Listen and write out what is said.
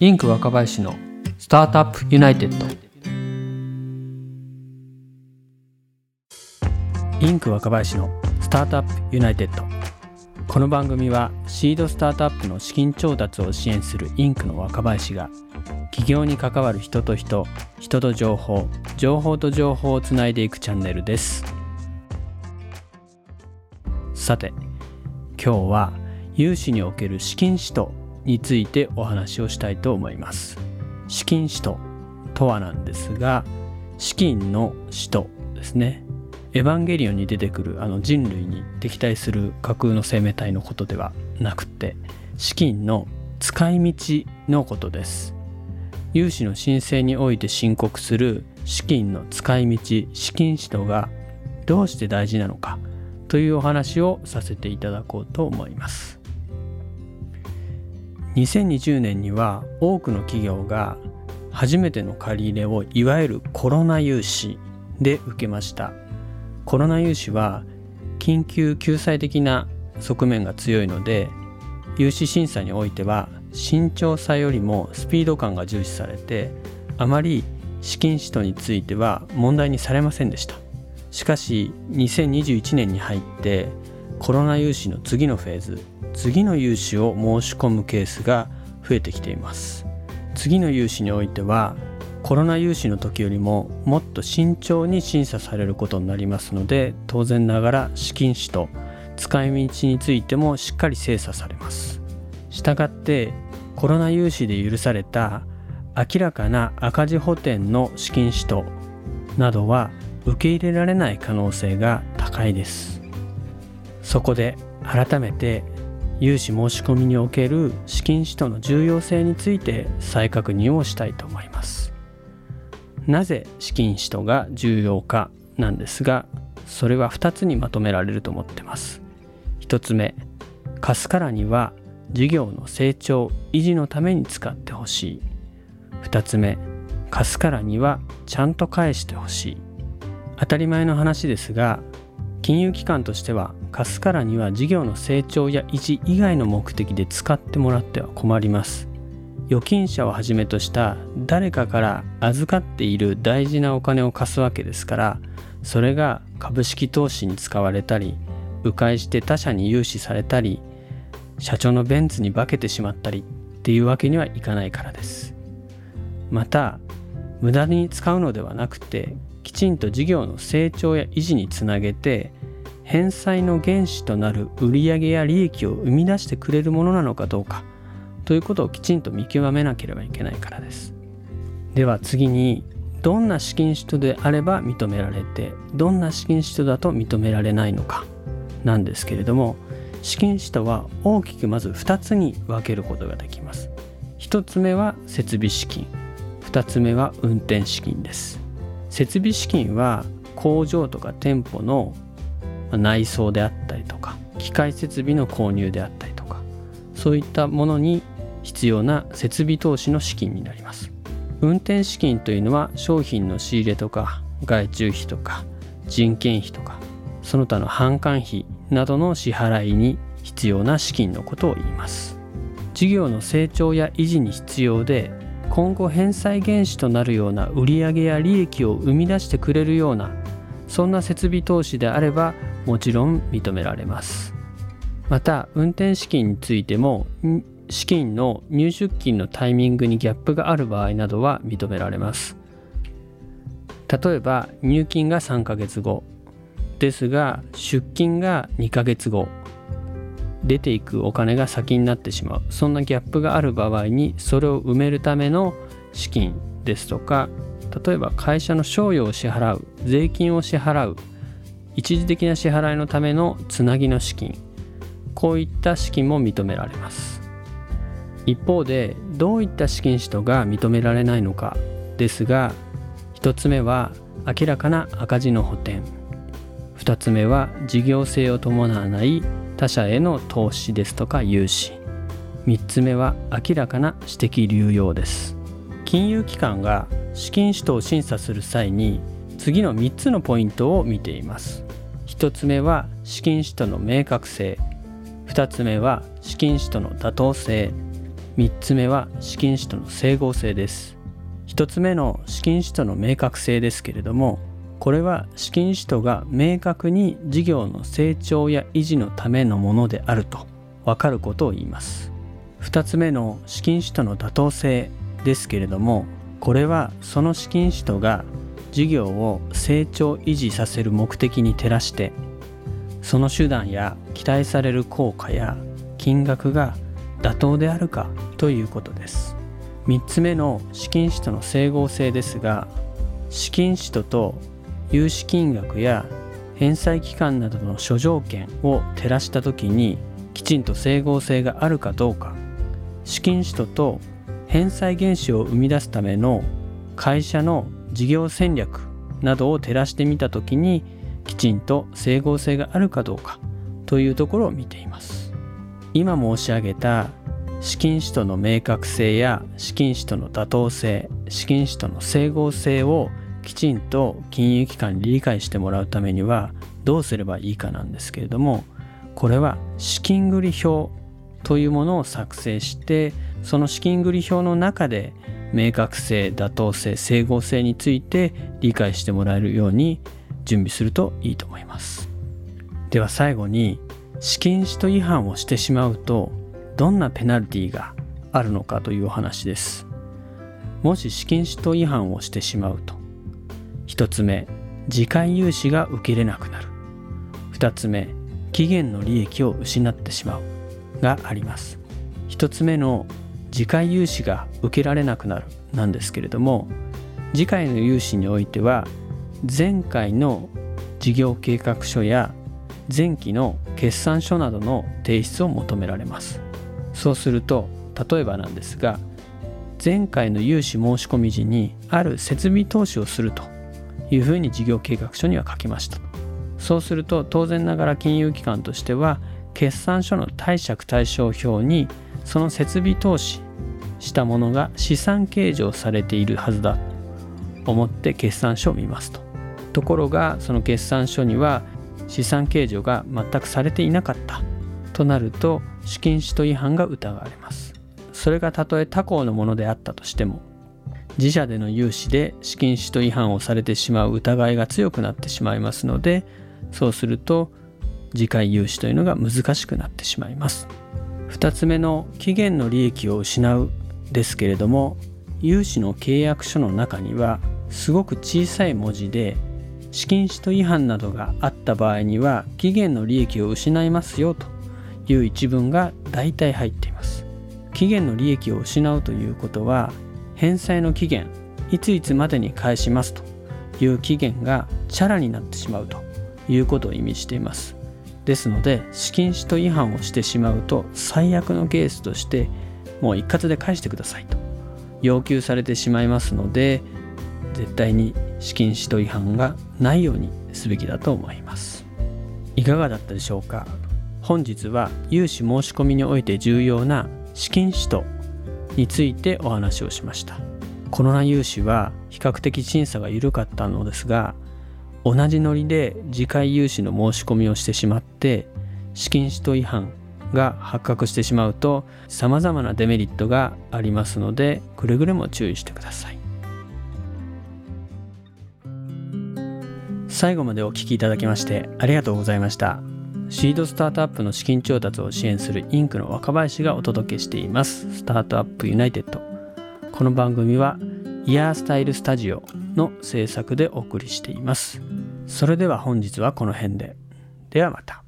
インク若林のスタートアップユナイテッド。インク若林のスタートアップユナイテッド。この番組はシードスタートアップの資金調達を支援するインクの若林が起業に関わる人と人人と情報情報と情報をつないでいくチャンネルです。さて今日は融資における資金使途についてお話をしたいと思います。資金使途とはなんですが資金の使途ですね。エヴァンゲリオンに出てくるあの人類に敵対する架空の生命体のことではなくて資金の使い道のことです。融資の申請において申告する資金の使い道資金使途がどうして大事なのかというお話をさせていただこうと思います。2020年には多くの企業が初めての借り入れをいわゆるコロナ融資で受けました。コロナ融資は緊急救済的な側面が強いので融資審査においては慎重さよりもスピード感が重視されてあまり資金使途については問題にされませんでした。しかし2021年に入ってコロナ融資の次のフェーズ次の融資を申し込むケースが増えてきています。次の融資においてはコロナ融資の時よりももっと慎重に審査されることになりますので当然ながら資金使と使い道についてもしっかり精査されます。したがってコロナ融資で許された明らかな赤字補填の資金使途などは受け入れられない可能性が高いです。そこで改めて融資申し込みにおける資金使途の重要性について再確認をしたいと思います。なぜ資金使途が重要かなんですがそれは2つにまとめられると思ってます。1つ目貸すからには事業の成長維持のために使ってほしい。2つ目貸すからにはちゃんと返してほしい。当たり前の話ですが金融機関としては貸すからには事業の成長や維持以外の目的で使ってもらっては困ります。預金者をはじめとした誰かから預かっている大事なお金を貸すわけですからそれが株式投資に使われたり迂回して他社に融資されたり社長のベンツに化けてしまったりっていうわけにはいかないからです。また無駄に使うのではなくてきちんと事業の成長や維持につなげて返済の原資となる売上や利益を生み出してくれるものなのかどうか。ということをきちんと見極めなければいけないからです。では次にどんな資金使途であれば認められてどんな資金使途だと認められないのか。なんですけれども資金使途は大きくまず2つに分けることができます。1つ目は設備資金。2つ目は運転資金です。設備資金は工場とか店舗の内装であったりとか機械設備の購入であったりとかそういったものに必要な設備投資の資金になります。運転資金というのは商品の仕入れとか外注費とか人件費とかその他の販管費などの支払いに必要な資金のことを言います。事業の成長や維持に必要で今後返済原資となるような売上や利益を生み出してくれるようなそんな設備投資であればもちろん認められます。また運転資金についても資金の入出金のタイミングにギャップがある場合などは認められます。例えば入金が3ヶ月後。ですが出金が2ヶ月後。出ていくお金が先になってしまう。そんなギャップがある場合にそれを埋めるための資金ですとか例えば会社の賞与を支払う税金を支払う一時的な支払いのためのつなぎの資金。こういった資金も認められます。一方でどういった資金使途が認められないのかですが1つ目は明らかな赤字の補填。2つ目は事業性を伴わない他社への投資ですとか融資。3つ目は明らかな私的流用です。金融機関が資金使途を審査する際に次の3つのポイントを見ています。1つ目は資金使途の明確性。2つ目は資金使途の妥当性。3つ目は資金使途の整合性です。1つ目の資金使途の明確性ですけれどもこれは資金使途が明確に事業の成長や維持のためのものであると分かることを言います。2つ目の資金使途の妥当性ですけれどもこれはその資金使途が事業を成長維持させる目的に照らしてその手段や期待される効果や金額が妥当であるかということです。3つ目の資金使途の整合性ですが資金使途と融資金額や返済期間などの諸条件を照らした時にきちんと整合性があるかどうか。資金使途と返済原資を生み出すための会社の事業戦略などを照らしてみた時にきちんと整合性があるかどうかというところを見ています。今申し上げた資金使途の明確性や資金使途の妥当性資金使途の整合性をきちんと金融機関に理解してもらうためにはどうすればいいかなんですけれどもこれは資金繰り表というものを作成してその資金繰り表の中で明確性妥当性整合性について理解してもらえるように準備するといいと思います。では最後に資金使途違反をしてしまうとどんなペナルティがあるのかというお話です。もし資金使途違反をしてしまうと1つ目次回融資が受けれなくなる。2つ目期限の利益を失ってしまうがあります。1つ目の次回融資が受けられなくなるなんですけれども次回の融資においては前回の事業計画書や前期の決算書などの提出を求められます。そうすると例えばなんですが前回の融資申し込み時にある設備投資をするというふうに事業計画書には書きました。そうすると当然ながら金融機関としては決算書の貸借対照表にその設備投資したものが資産計上されているはずだと思って決算書を見ますと。ところがその決算書には資産計上が全くされていなかったとなると資金使途違反が疑われます。それがたとえ他行のものであったとしても自社での融資で資金使途違反をされてしまう疑いが強くなってしまいますのでそうすると次回融資というのが難しくなってしまいます。2つ目の期限の利益を失うですけれども融資の契約書の中にはすごく小さい文字で資金使途違反などがあった場合には期限の利益を失いますよという一文が大体入っています。期限の利益を失うということは返済の期限いついつまでに返しますという期限がチャラになってしまうということを意味しています。ですので資金使途違反をしてしまうと最悪のケースとしてもう一括で返してくださいと。要求されてしまいますので絶対に資金使途違反がないようにすべきだと思います。いかがだったでしょうか？本日は融資申し込みにおいて重要な資金使途についてお話をしました。コロナ融資は比較的審査が緩かったのですが同じノリで次回融資の申し込みをしてしまって資金使途違反が発覚してしまうと様々なデメリットがありますのでくれぐれも注意してください。最後までお聴きいただきましてありがとうございました。シードスタートアップの資金調達を支援するインクの若林がお届けしています。スタートアップユナイテッド。この番組はイヤースタイルスタジオの制作でお送りしています。それでは本日はこの辺で。ではまた。